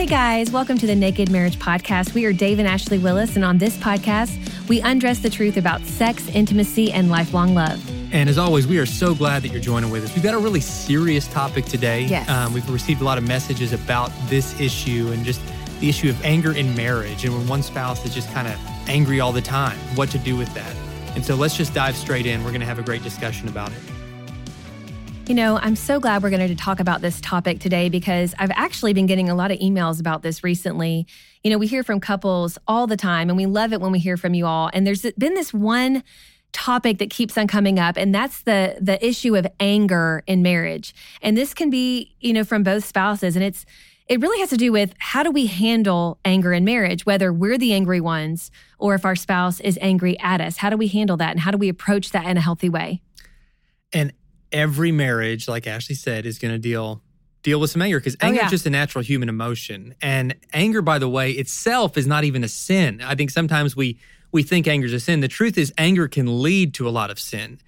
Hey guys, welcome to the Naked Marriage Podcast. We are Dave and Ashley Willis, and on this podcast, we undress the truth about sex, intimacy, and lifelong love. And as always, we are so glad that you're joining with us. We've got a really serious topic today. Yes. Um, we've received a lot of messages about this issue and just the issue of anger in marriage and when one spouse is just kind of angry all the time, what to do with that. And so let's just dive straight in. We're going to have a great discussion about it. You know, I'm so glad we're going to talk about this topic today because I've actually been getting a lot of emails about this recently. You know, we hear from couples all the time, and we love it when we hear from you all. And there's been this one topic that keeps on coming up and that's the the issue of anger in marriage and this can be you know from both spouses and it's it really has to do with how do we handle anger in marriage whether we're the angry ones or if our spouse is angry at us how do we handle that and how do we approach that in a healthy way And every marriage, like Ashley said, is going to deal deal with some anger because Oh, anger yeah. is just a natural human emotion. And anger, by the way, itself is not even a sin. I think sometimes we we think anger is a sin. The truth is, anger can lead to a lot of sin.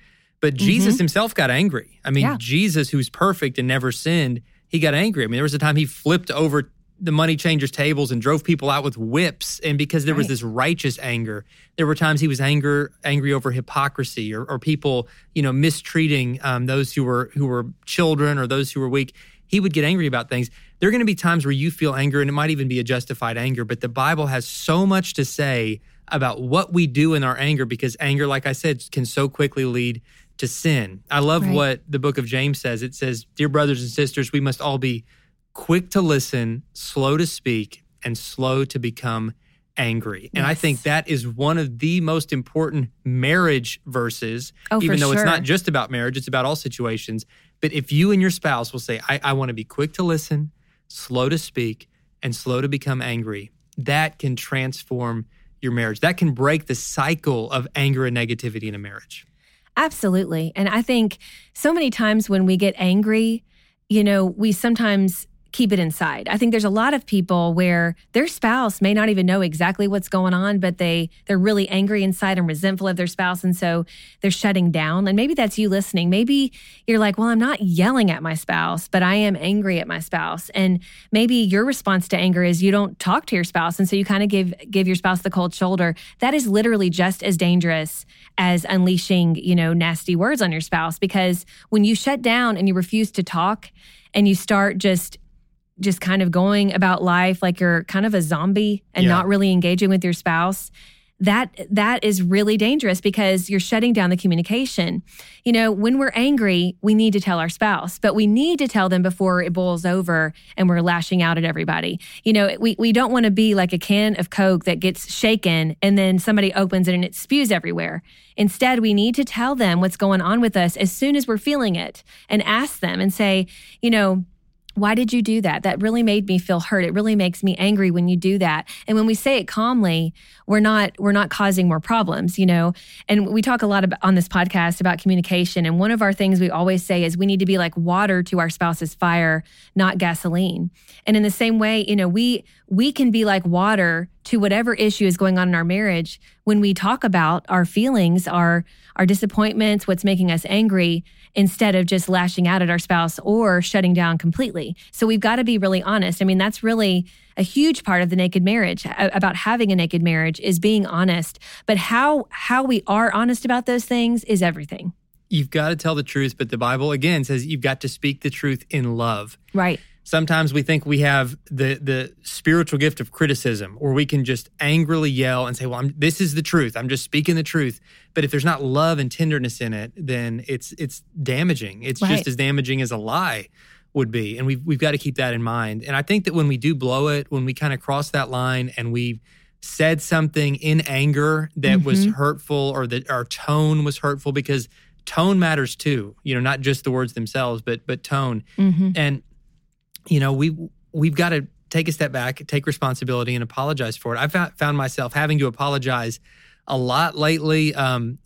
But Jesus himself got angry. I mean, Mm-hmm. Yeah. Jesus, who's perfect and never sinned, he got angry. I mean, there was a time he flipped over the money changers' tables and drove people out with whips. And because there was this righteous anger, there were times he was anger angry over hypocrisy or, or people, you know, mistreating um, those who were who were children or those who were weak. He would get angry about things. There are going to be times where you feel anger, and it might even be a justified anger. But the Bible has so much to say about what we do in our anger because anger, like I said, can so quickly lead to sin. I love Right. what the book of James says. It says, Dear brothers and sisters, we must all be quick to listen, slow to speak, and slow to become angry. And I think that is one of the most important marriage verses, Oh, even though it's not just about marriage, it's about all situations. But if you and your spouse will say, I, I want to be quick to listen, slow to speak, and slow to become angry, that can transform your marriage. That can break the cycle of anger and negativity in a marriage. Absolutely. And I think so many times when we get angry, you know, we sometimes keep it inside. I think there's a lot of people where their spouse may not even know exactly what's going on, but they they're really angry inside and resentful of their spouse and so they're shutting down. And maybe that's you listening. Maybe you're like, "Well, I'm not yelling at my spouse, but I am angry at my spouse." And maybe your response to anger is you don't talk to your spouse and so you kind of give give your spouse the cold shoulder. That is literally just as dangerous as unleashing, you know, nasty words on your spouse because when you shut down and you refuse to talk and you start just just kind of going about life like you're kind of a zombie and Yeah. not really engaging with your spouse that that is really dangerous because you're shutting down the communication. You know when we're angry we need to tell our spouse but we need to tell them before it boils over and we're lashing out at everybody. You know we, we don't want to be like a can of coke that gets shaken and then somebody opens it and it spews everywhere. Instead we need to tell them what's going on with us as soon as we're feeling it and ask them and say you know why did you do that? That really made me feel hurt. It really makes me angry when you do that. And when we say it calmly, we're not we're not causing more problems, you know. And we talk a lot about, on this podcast about communication. And one of our things we always say is we need to be like water to our spouse's fire, not gasoline. And in the same way, you know, we we can be like water to whatever issue is going on in our marriage when we talk about our feelings, our our disappointments, what's making us angry, instead of just lashing out at our spouse or shutting down completely. So we've got to be really honest. I mean, that's really a huge part of the naked marriage about having a naked marriage is being honest. But how how we are honest about those things is everything. you've got to tell the truth, but the Bible again says you've got to speak the truth in love. Right. Sometimes we think we have the the spiritual gift of criticism, or we can just angrily yell and say, "Well, I'm, this is the truth. I'm just speaking the truth." But if there's not love and tenderness in it, then it's it's damaging. It's Right. just as damaging as a lie would be, and we've we've got to keep that in mind. And I think that when we do blow it, when we kind of cross that line, and we said something in anger that was mm-hmm. hurtful, or that our tone was hurtful, because tone matters too. You know, not just the words themselves, but but tone. Mm-hmm. And you know, we we've got to take a step back, take responsibility, and apologize for it. I've found, myself having to apologize a lot lately. Um,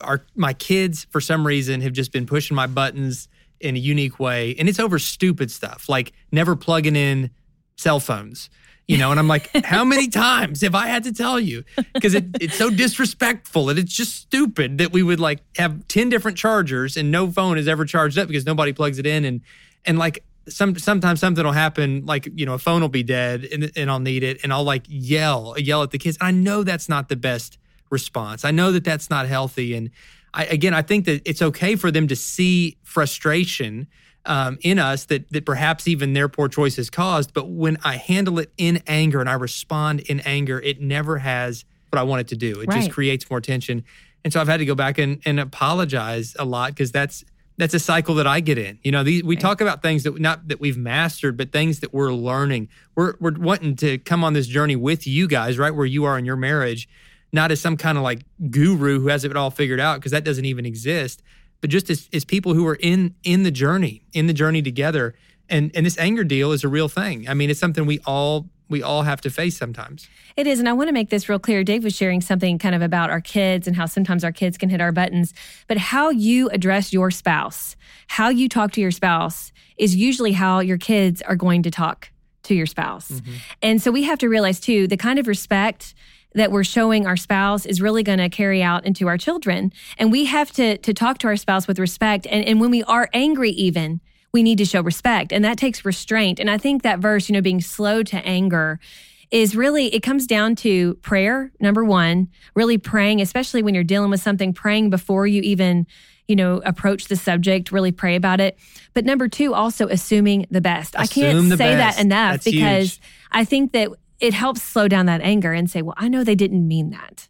our my kids, for some reason, have just been pushing my buttons in a unique way, and it's over stupid stuff like never plugging in cell phones. You know, and I'm like, how many times have I had to tell you? Because it, it's so disrespectful and it's just stupid that we would like have 10 different chargers and no phone is ever charged up because nobody plugs it in. And, and like, some sometimes something will happen, like you know, a phone will be dead, and, and I'll need it, and I'll like yell, yell at the kids. I know that's not the best response. I know that that's not healthy, and I again, I think that it's okay for them to see frustration um, in us that that perhaps even their poor choices caused. But when I handle it in anger and I respond in anger, it never has what I want it to do. It Right. just creates more tension, and so I've had to go back and, and apologize a lot because that's that's a cycle that I get in. You know, these, we talk about things that not that we've mastered, but things that we're learning. We're we're wanting to come on this journey with you guys, right where you are in your marriage, not as some kind of like guru who has it all figured out because that doesn't even exist, but just as, as people who are in in the journey, in the journey together. And and this anger deal is a real thing. I mean, it's something we all we all have to face sometimes. It is. And I want to make this real clear. Dave was sharing something kind of about our kids and how sometimes our kids can hit our buttons. But how you address your spouse, how you talk to your spouse is usually how your kids are going to talk to your spouse. Mm-hmm. And so we have to realize too the kind of respect that we're showing our spouse is really going to carry out into our children. And we have to to talk to our spouse with respect. And, and when we are angry, even, we need to show respect. And that takes restraint. And I think that verse, you know, being slow to anger is really, it comes down to prayer, number one, really praying, especially when you're dealing with something, praying before you even, you know, approach the subject, really pray about it. But number two, also assuming the best. I can't say best. that enough That's because huge. I think that it helps slow down that anger and say, well, I know they didn't mean that.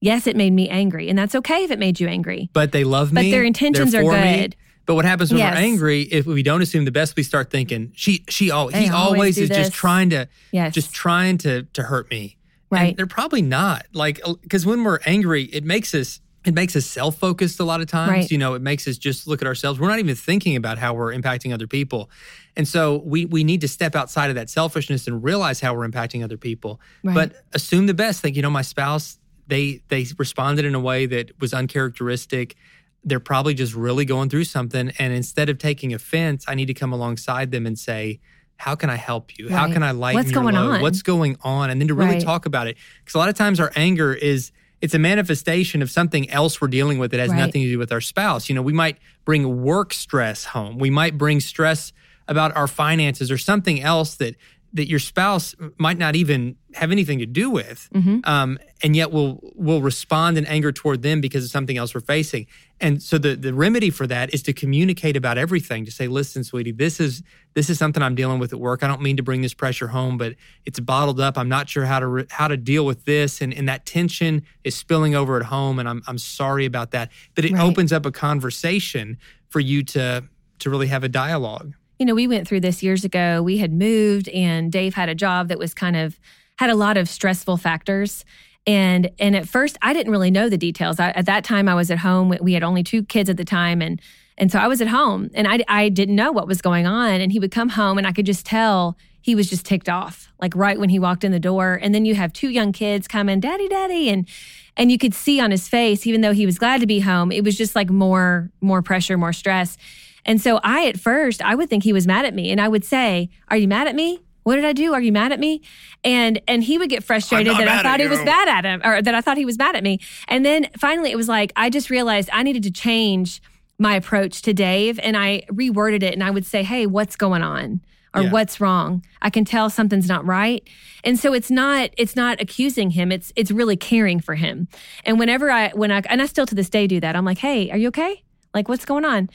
Yes, it made me angry, and that's okay if it made you angry. but they love me. But their intentions they're good. me. But what happens when Yes. we're angry? If we don't assume the best, we start thinking she, she, They he always always is just trying to, Yes. just trying to to hurt me. And Right. they're probably not. Like, uh, because when we're angry, it makes us. It makes us self focused a lot of times. Right. You know, it makes us just look at ourselves. We're not even thinking about how we're impacting other people. And so we we need to step outside of that selfishness and realize how we're impacting other people. Right. But assume the best. Think, you know, my spouse, they they responded in a way that was uncharacteristic. They're probably just really going through something. And instead of taking offense, I need to come alongside them and say, how can I help you? How can I lighten What's going load? on? What's going on? And then to really Right. talk about it. Because a lot of times our anger is it's a manifestation of something else we're dealing with that has Right. nothing to do with our spouse. You know, we might bring work stress home. We might bring stress about our finances or something else that that your spouse might not even have anything to do with, um, and yet will will respond in anger toward them because of something else we're facing. And so the the remedy for that is to communicate about everything. To say, "Listen, sweetie, this is this is something I'm dealing with at work. I don't mean to bring this pressure home, but it's bottled up. I'm not sure how to re- how to deal with this, and and that tension is spilling over at home, and I'm I'm sorry about that. But it Right. opens up a conversation for you to to really have a dialogue. You know, we went through this years ago. We had moved and Dave had a job that was kind of had a lot of stressful factors. And and at first I didn't really know the details. I, at that time I was at home. We- had only two kids at the time and and so I was at home and I I didn't know what was going on and he would come home and I could just tell he was just ticked off like right when he walked in the door and then you have two young kids come in daddy daddy and and you could see on his face even though he was glad to be home it was just like more more pressure more stress and so I, at first, I would think he was mad at me, and I would say, "Are you mad at me? What did I do? Are you mad at me?" And and he would get frustrated that I thought he was mad at him, or that I thought he was mad at me. And then finally, it was like I just realized I needed to change my approach to Dave, and I reworded it, and I would say, "Hey, what's going on?" Or Yeah. what's wrong? I can tell something's not right. And so it's not it's not accusing him. It's it's really caring for him. And whenever I when I and I still to this day do that. I'm like, "Hey, are you okay? Like, what's going on?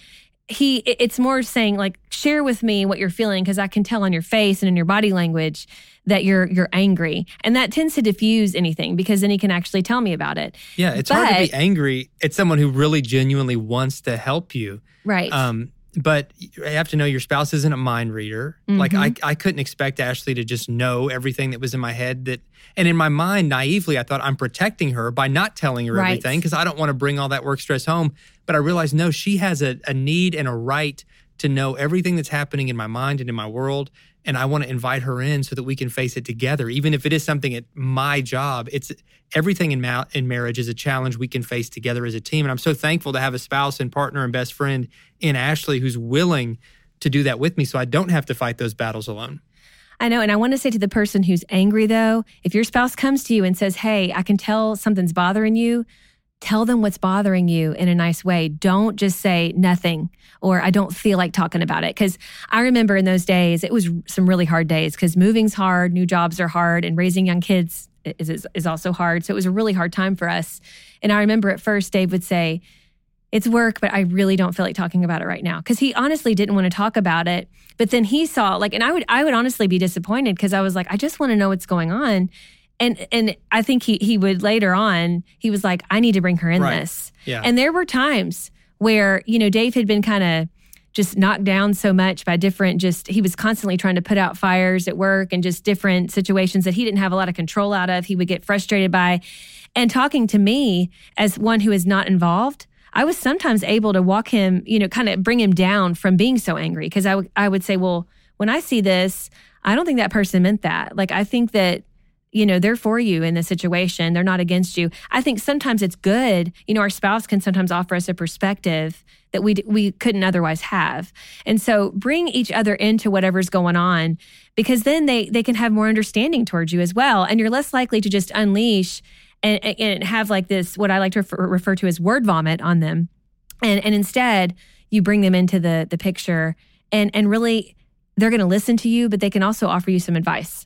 He, it's more saying like, share with me what you're feeling because I can tell on your face and in your body language that you're you're angry, and that tends to diffuse anything because then he can actually tell me about it. Yeah, it's hard to be angry at someone who really genuinely wants to help you. Right. Um, but you have to know your spouse isn't a mind reader. Mm-hmm. Like I, I couldn't expect Ashley to just know everything that was in my head that and in my mind naively I thought I'm protecting her by not telling her Right. everything because I don't want to bring all that work stress home. But I realized no, she has a, a need and a right to know everything that's happening in my mind and in my world. And I want to invite her in so that we can face it together. Even if it is something at my job, it's everything in, ma- in marriage is a challenge we can face together as a team. And I'm so thankful to have a spouse and partner and best friend in Ashley who's willing to do that with me so I don't have to fight those battles alone. I know. And I want to say to the person who's angry, though, if your spouse comes to you and says, Hey, I can tell something's bothering you, tell them what's bothering you in a nice way. Don't just say nothing or I don't feel like talking about it. Because I remember in those days, it was some really hard days because moving's hard, new jobs are hard, and raising young kids is, is, is also hard. So it was a really hard time for us. And I remember at first, Dave would say, it's work, but I really don't feel like talking about it right now. Cause he honestly didn't want to talk about it. But then he saw like, and I would, I would honestly be disappointed because I was like, I just want to know what's going on. And, and I think he, he would later on, he was like, I need to bring her in Right. this. Yeah. And there were times where, you know, Dave had been kind of just knocked down so much by different, just, he was constantly trying to put out fires at work and just different situations that he didn't have a lot of control out of. He would get frustrated by. And talking to me as one who is not involved, I was sometimes able to walk him, you know, kind of bring him down from being so angry. Because I, w- I would say, well, when I see this, I don't think that person meant that. Like, I think that, you know, they're for you in this situation. They're not against you. I think sometimes it's good. You know, our spouse can sometimes offer us a perspective that we we couldn't otherwise have. And so bring each other into whatever's going on because then they they can have more understanding towards you as well and you're less likely to just unleash and, and have like this what I like to refer, refer to as word vomit on them. And and instead you bring them into the the picture and and really they're going to listen to you but they can also offer you some advice.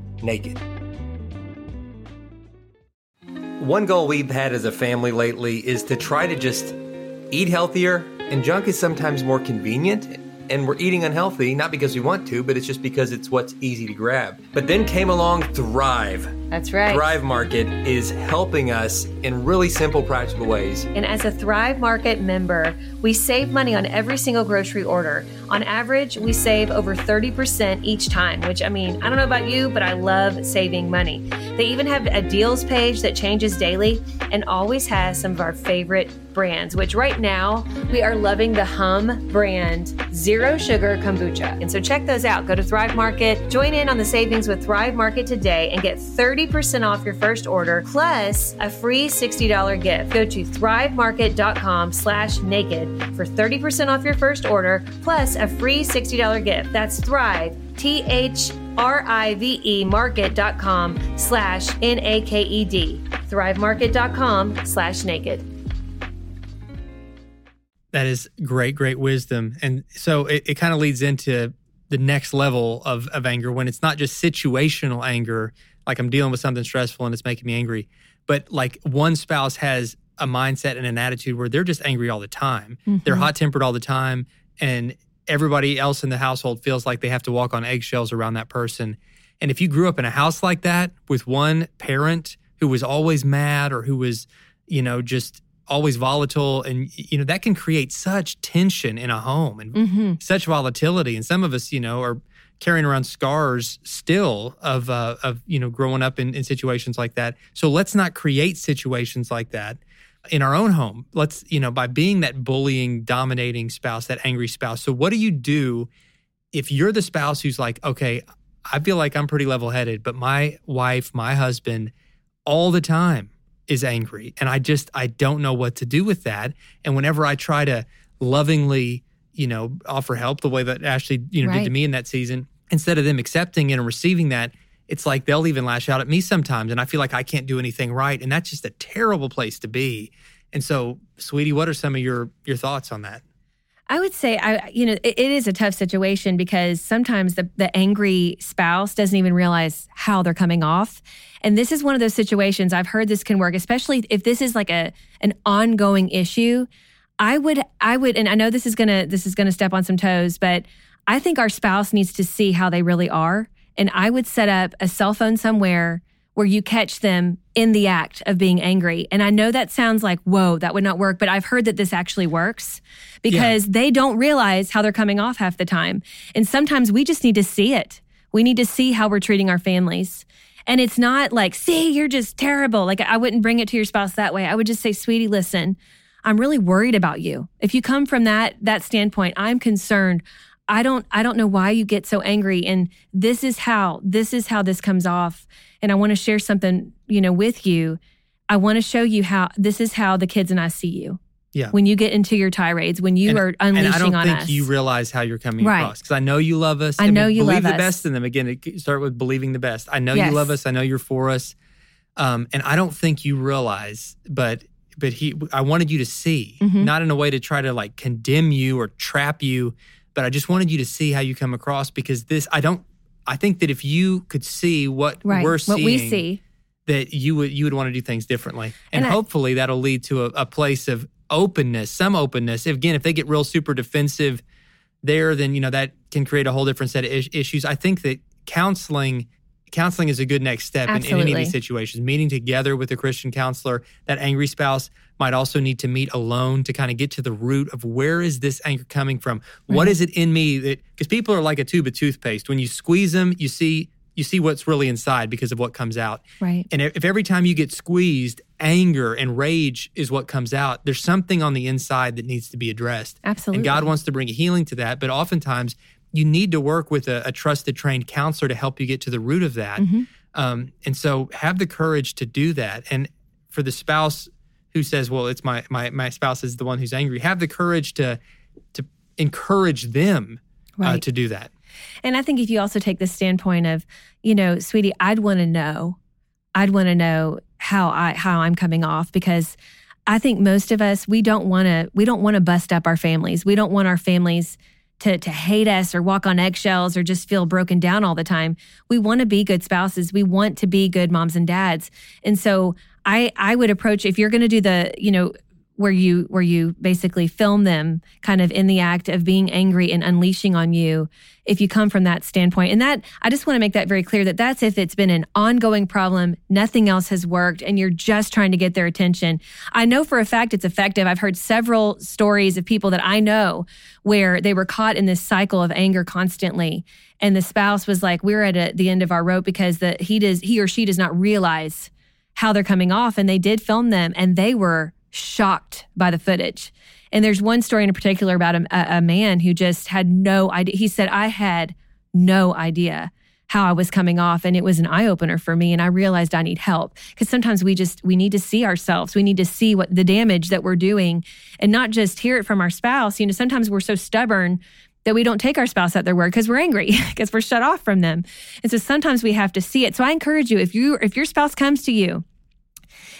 naked. One goal we've had as a family lately is to try to just eat healthier, and junk is sometimes more convenient. And we're eating unhealthy, not because we want to, but it's just because it's what's easy to grab. But then came along Thrive. That's right. Thrive Market is helping us in really simple, practical ways. And as a Thrive Market member, we save money on every single grocery order. On average, we save over 30% each time, which I mean, I don't know about you, but I love saving money. They even have a deals page that changes daily and always has some of our favorite brands, which right now we are loving the Humm brand Zero Sugar Kombucha. And so check those out. Go to Thrive Market, join in on the savings with Thrive Market today and get 30% off your first order plus a free $60 gift. Go to thrivemarket.com slash naked for 30% off your first order plus a free $60 gift. That's Thrive, T H R I V E market.com slash N A K E D. Thrivemarket.com slash naked. That is great, great wisdom. And so it, it kind of leads into the next level of, of anger when it's not just situational anger, like I'm dealing with something stressful and it's making me angry, but like one spouse has a mindset and an attitude where they're just angry all the time. Mm-hmm. They're hot tempered all the time. And everybody else in the household feels like they have to walk on eggshells around that person. And if you grew up in a house like that with one parent who was always mad or who was, you know, just always volatile and you know that can create such tension in a home and mm-hmm. such volatility. And some of us you know are carrying around scars still of uh, of you know growing up in, in situations like that. So let's not create situations like that in our own home. Let's you know by being that bullying dominating spouse that angry spouse. So what do you do if you're the spouse who's like okay i feel like i'm pretty level headed but my wife my husband all the time is angry and i just i don't know what to do with that. And whenever i try to lovingly you know offer help the way that ashley you know right. did to me in that season instead of them accepting it and receiving that it's like they'll even lash out at me sometimes and i feel like i can't do anything right and that's just a terrible place to be. And so sweetie what are some of your your thoughts on that I would say, I you know, it, it is a tough situation because sometimes the the angry spouse doesn't even realize how they're coming off, and this is one of those situations I've heard this can work, especially if this is like a an ongoing issue. I would, I would, and I know this is gonna this is gonna step on some toes, but I think our spouse needs to see how they really are, and I would set up a cell phone somewhere where you catch them in the act of being angry. And I know that sounds like, whoa, that would not work, but I've heard that this actually works because yeah. they don't realize how they're coming off half the time. And sometimes we just need to see it. We need to see how we're treating our families. And it's not like, see, you're just terrible. Like, I wouldn't bring it to your spouse that way. I would just say, sweetie, listen, I'm really worried about you. If you come from that that standpoint, I'm concerned. I don't I don't know why you get so angry and this is how this is how this comes off and I want to share something, you know, with you. I want to show you how this is how the kids and I see you. Yeah. When you get into your tirades, when you and, are unleashing on us. And I don't think you realize how you're coming right. across. Because I know you love us. I, know you believe the us. best in them. Again, start with believing the best. I know yes. you love us. I know you're for us. Um, and I don't think you realize, but but he I wanted you to see, mm-hmm. not in a way to try to like condemn you or trap you, but I just wanted you to see how you come across because this, I don't, I think that if you could see what right. we're seeing, what we see, that you would you would want to do things differently, and, and hopefully I, that'll lead to a, a, place of openness, some openness. Again, if they get real super defensive there, then you know that can create a whole different set of is- issues. I think that counseling counseling is a good next step in, in, any of these situations. Meeting together with a Christian counselor, that angry spouse might also need to meet alone to kind of get to the root of where is this anger coming from? Right. What is it in me that because people are like a tube of toothpaste. When you squeeze them, you see you see what's really inside because of what comes out. Right. And if every time you get squeezed, anger and rage is what comes out, there's something on the inside that needs to be addressed. Absolutely. And God wants to bring a healing to that, but oftentimes you need to work with a, a, trusted trained counselor to help you get to the root of that mm-hmm. um, and so have the courage to do that and for the spouse who says well it's my my my spouse is the one who's angry have the courage to to encourage them uh, right. uh, to do that and i think if you also take the standpoint of you know sweetie i'd want to know i'd want to know how i how i'm coming off because i think most of us we don't want to we don't want to bust up our families we don't want our families to, to hate us or walk on eggshells or just feel broken down all the time. We want to be good spouses. We want to be good moms and dads. And so I I would approach if you're going to do the, you know, where you where you basically film them kind of in the act of being angry and unleashing on you if you come from that standpoint. And that i just want to make that very clear that that's if it's been an ongoing problem nothing else has worked and you're just trying to get their attention. I know for a fact it's effective. I've heard several stories of people that i know where they were caught in this cycle of anger constantly and the spouse was like we're at a, the end of our rope because the he does he or she does not realize how they're coming off and they did film them and they were shocked by the footage. And there's one story in particular about a, a, man who just had no idea. He said, I had no idea how I was coming off. And it was an eye opener for me. And I realized I need help because sometimes we just, we need to see ourselves. We need to see what the damage that we're doing and not just hear it from our spouse. You know, sometimes we're so stubborn that we don't take our spouse at their word because we're angry because we're shut off from them. And so sometimes we have to see it. So I encourage you, if you, if your spouse comes to you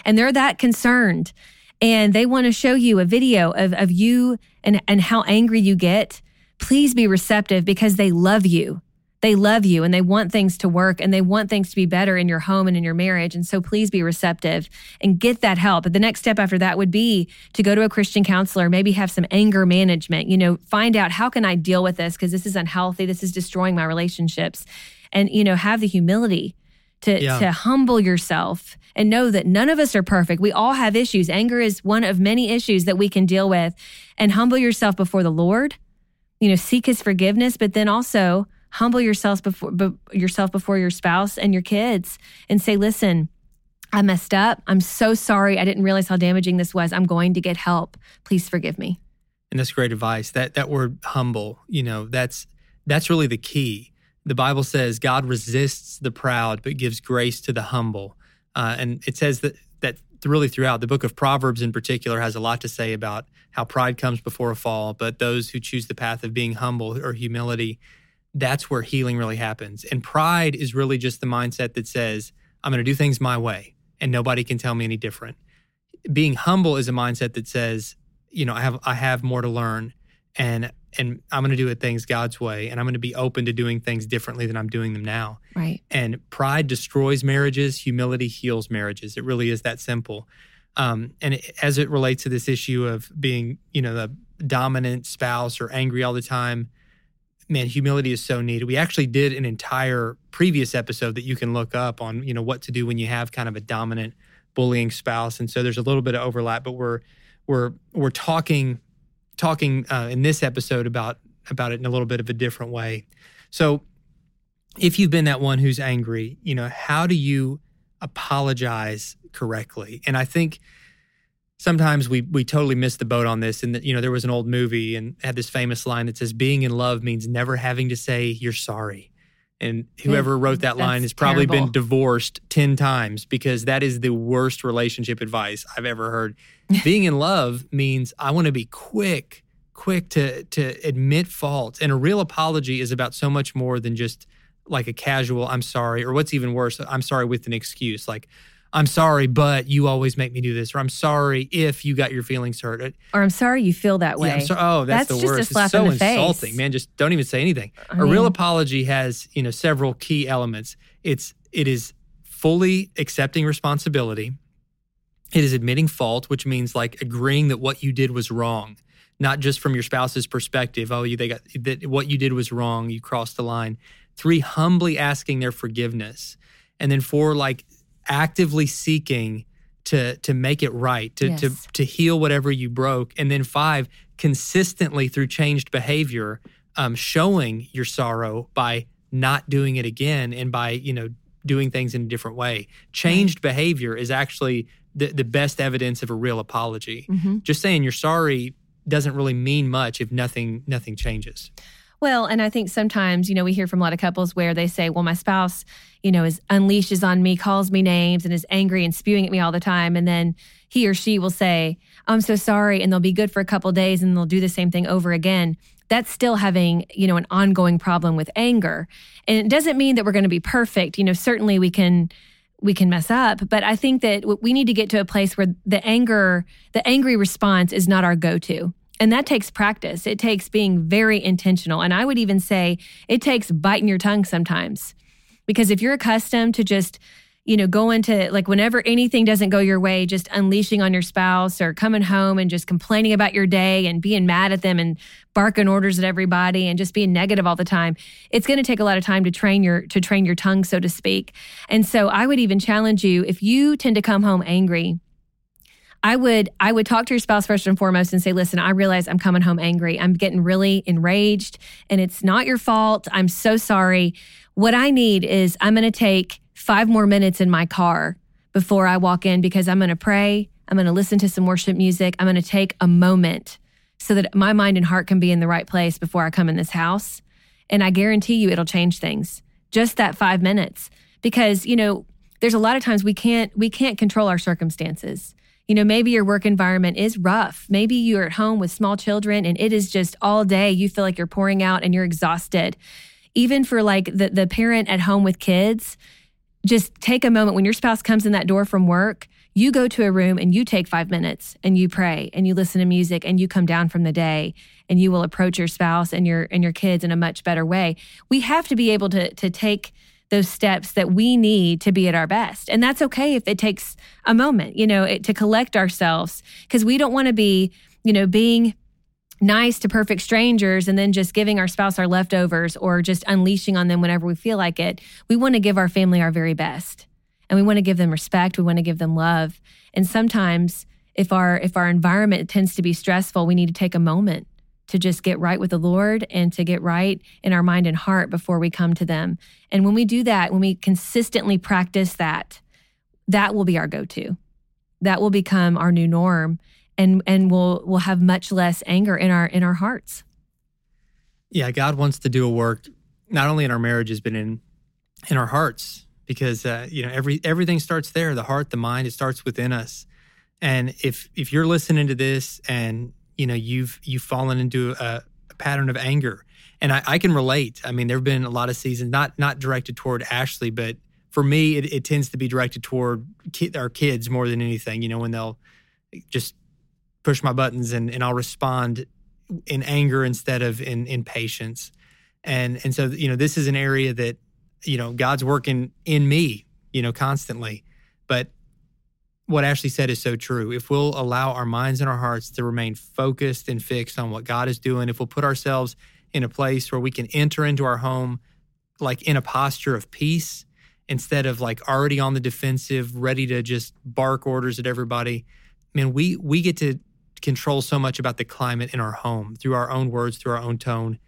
and they're that concerned and they want to show you a video of, of you and, and how angry you get, please be receptive because they love you. They love you and they want things to work and they want things to be better in your home and in your marriage. And so please be receptive and get that help. But the next step after that would be to go to a Christian counselor, maybe have some anger management, you know, find out how can I deal with this because this is unhealthy, this is destroying my relationships. And, you know, have the humility to, yeah. to humble yourself and know that none of us are perfect. We all have issues. Anger is one of many issues that we can deal with. And humble yourself before the Lord, you know, seek his forgiveness, but then also humble yourself before be, yourself before your spouse and your kids and say, "Listen, I messed up. I'm so sorry. I didn't realize how damaging this was. I'm going to get help. Please forgive me." And that's great advice. That that word humble, you know, that's that's really the key. The Bible says God resists the proud but gives grace to the humble. Uh, and it says that that really throughout the book of Proverbs in particular has a lot to say about how pride comes before a fall, but those who choose the path of being humble or humility that's where healing really happens. And pride is really just the mindset that says, I'm going to do things my way and nobody can tell me any different. Being humble is a mindset that says, you know, I have I have more to learn and and I'm going to do it things God's way and I'm going to be open to doing things differently than I'm doing them now. Right. And pride destroys marriages, humility heals marriages. It really is that simple. Um, and it, as it relates to this issue of being, you know, the dominant spouse or angry all the time, man, humility is so needed. We actually did an entire previous episode that you can look up on, you know, what to do when you have kind of a dominant bullying spouse. And so there's a little bit of overlap, but we're we're we're talking talking uh, in this episode about about it in a little bit of a different way. So if you've been that one who's angry, you know, how do you apologize correctly? And I think sometimes we we totally miss the boat on this. And you know, there was an old movie and had this famous line that says, "Being in love means never having to say you're sorry." And whoever wrote that line has probably terrible. been divorced 10 times because that is the worst relationship advice I've ever heard. Being in love means I want to be quick, quick to to admit fault. And a real apology is about so much more than just like a casual I'm sorry or what's even worse, I'm sorry with an excuse. Like I'm sorry, but you always make me do this, or I'm sorry if you got your feelings hurt, or I'm sorry you feel that way. Yeah, so, oh, that's, that's the worst. it's so in insulting, face. man. Just don't even say anything. I a mean, real apology has, you know, several key elements. It's it is fully accepting responsibility. It is admitting fault, which means like agreeing that what you did was wrong, not just from your spouse's perspective. Oh, you they got that what you did was wrong. You crossed the line. Three, humbly asking their forgiveness, and then four, like actively seeking to to make it right, to yes. to to heal whatever you broke, and then five, consistently through changed behavior, um, showing your sorrow by not doing it again and by you know doing things in a different way. Changed right. behavior is actually the, the best evidence of a real apology. Mm-hmm. Just saying you're sorry doesn't really mean much if nothing nothing changes. Well, and I think sometimes, you know, we hear from a lot of couples where they say, well, my spouse, you know, is unleashes on me, calls me names, and is angry and spewing at me all the time. And then he or she will say, I'm so sorry. And they'll be good for a couple days and they'll do the same thing over again. That's still having, you know, an ongoing problem with anger. And it doesn't mean that we're going to be perfect. You know, certainly we can we can mess up but i think that we need to get to a place where the anger the angry response is not our go-to and that takes practice. It takes being very intentional. And I would even say it takes biting your tongue sometimes. Because if you're accustomed to just, you know, going to like whenever anything doesn't go your way, just unleashing on your spouse or coming home and just complaining about your day and being mad at them and barking orders at everybody and just being negative all the time, it's going to take a lot of time to train your to train your tongue, so to speak. And so I would even challenge you if you tend to come home angry, I would I would talk to your spouse first and foremost and say, "Listen, I realize I'm coming home angry. I'm getting really enraged and it's not your fault. I'm so sorry. What I need is I'm going to take 5 more minutes in my car before I walk in because I'm going to pray. I'm going to listen to some worship music. I'm going to take a moment so that my mind and heart can be in the right place before I come in this house. And I guarantee you it'll change things. Just that 5 minutes because, you know, there's a lot of times we can't we can't control our circumstances. You know, maybe your work environment is rough. Maybe you're at home with small children and it is just all day. You feel like you're pouring out and you're exhausted. Even for like the, the parent at home with kids, just take a moment when your spouse comes in that door from work, you go to a room and you take five minutes and you pray and you listen to music and you come down from the day and you will approach your spouse and your and your kids in a much better way. We have to be able to to take those steps that we need to be at our best. And that's okay if it takes a moment, you know, it, to collect ourselves because we don't want to be, you know, being nice to perfect strangers and then just giving our spouse our leftovers or just unleashing on them whenever we feel like it. We want to give our family our very best. And we want to give them respect, we want to give them love. And sometimes if our if our environment tends to be stressful, we need to take a moment to just get right with the Lord and to get right in our mind and heart before we come to them. And when we do that, when we consistently practice that, that will be our go-to. That will become our new norm and and we'll we'll have much less anger in our in our hearts. Yeah, God wants to do a work not only in our marriages but in in our hearts because uh, you know every everything starts there, the heart, the mind, it starts within us. And if if you're listening to this and you know you've you've fallen into a, a pattern of anger. And I, I, can relate. I mean there have been a lot of seasons not not directed toward ashley but for me it, it tends to be directed toward ki- our kids more than anything you know when they'll just push my buttons and, and i'll respond in anger instead of in in patience. And and so you know this is an area that you know god's working in me you know constantly. But what Ashley said is so true. If we'll allow our minds and our hearts to remain focused and fixed on what God is doing, if we'll put ourselves in a place where we can enter into our home like in a posture of peace instead of like already on the defensive, ready to just bark orders at everybody, man, we we get to control so much about the climate in our home through our own words, through our own tone.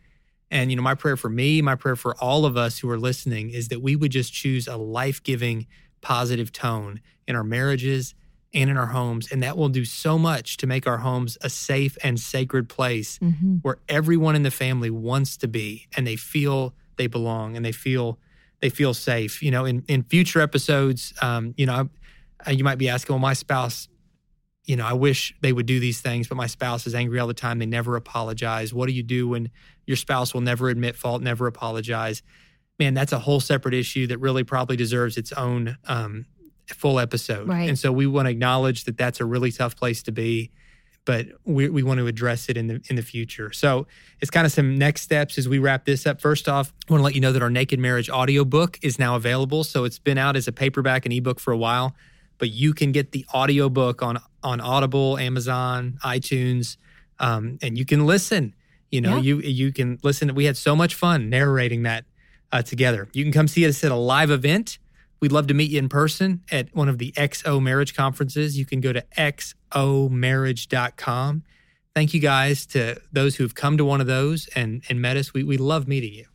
And you know, my prayer for me, my prayer for all of us who are listening is that we would just choose a life-giving positive tone in our marriages and in our homes. And that will do so much to make our homes a safe and sacred place mm-hmm. where everyone in the family wants to be and they feel they belong and they feel they feel safe. You know, in, in future episodes, um, you know, I, you might be asking, well, my spouse, you know, I wish they would do these things, but my spouse is angry all the time. They never apologize. What do you do when your spouse will never admit fault, never apologize? man, that's a whole separate issue that really probably deserves its own um, full episode. Right. And so we want to acknowledge that that's a really tough place to be, but we, we want to address it in the in the future. So it's kind of some next steps as we wrap this up. First off, I want to let you know that our Naked Marriage audiobook is now available. So it's been out as a paperback and ebook for a while, but you can get the audiobook on on Audible, Amazon, iTunes, um, and you can listen. You know, yeah. you you can listen. We had so much fun narrating that uh, together. You can come see us at a live event. We'd love to meet you in person at one of the XO marriage conferences. You can go to xomarriage.com. Thank you guys to those who've come to one of those and, and met us. We, we love meeting you.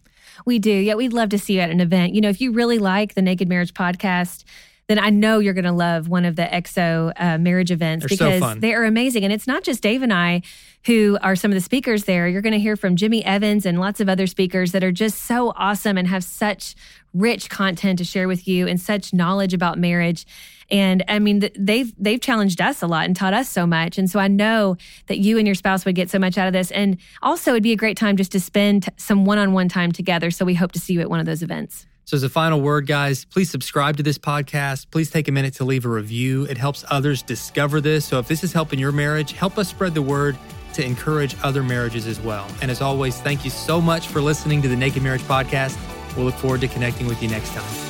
We do. Yeah, we'd love to see you at an event. You know, if you really like the Naked Marriage podcast, then I know you're going to love one of the XO uh, marriage events They're because so they are amazing. And it's not just Dave and I who are some of the speakers there. You're going to hear from Jimmy Evans and lots of other speakers that are just so awesome and have such rich content to share with you and such knowledge about marriage. And I mean, they've they've challenged us a lot and taught us so much. And so I know that you and your spouse would get so much out of this. And also, it'd be a great time just to spend some one-on-one time together. So we hope to see you at one of those events. So, as a final word, guys, please subscribe to this podcast. Please take a minute to leave a review. It helps others discover this. So, if this is helping your marriage, help us spread the word to encourage other marriages as well. And as always, thank you so much for listening to the Naked Marriage Podcast. We'll look forward to connecting with you next time.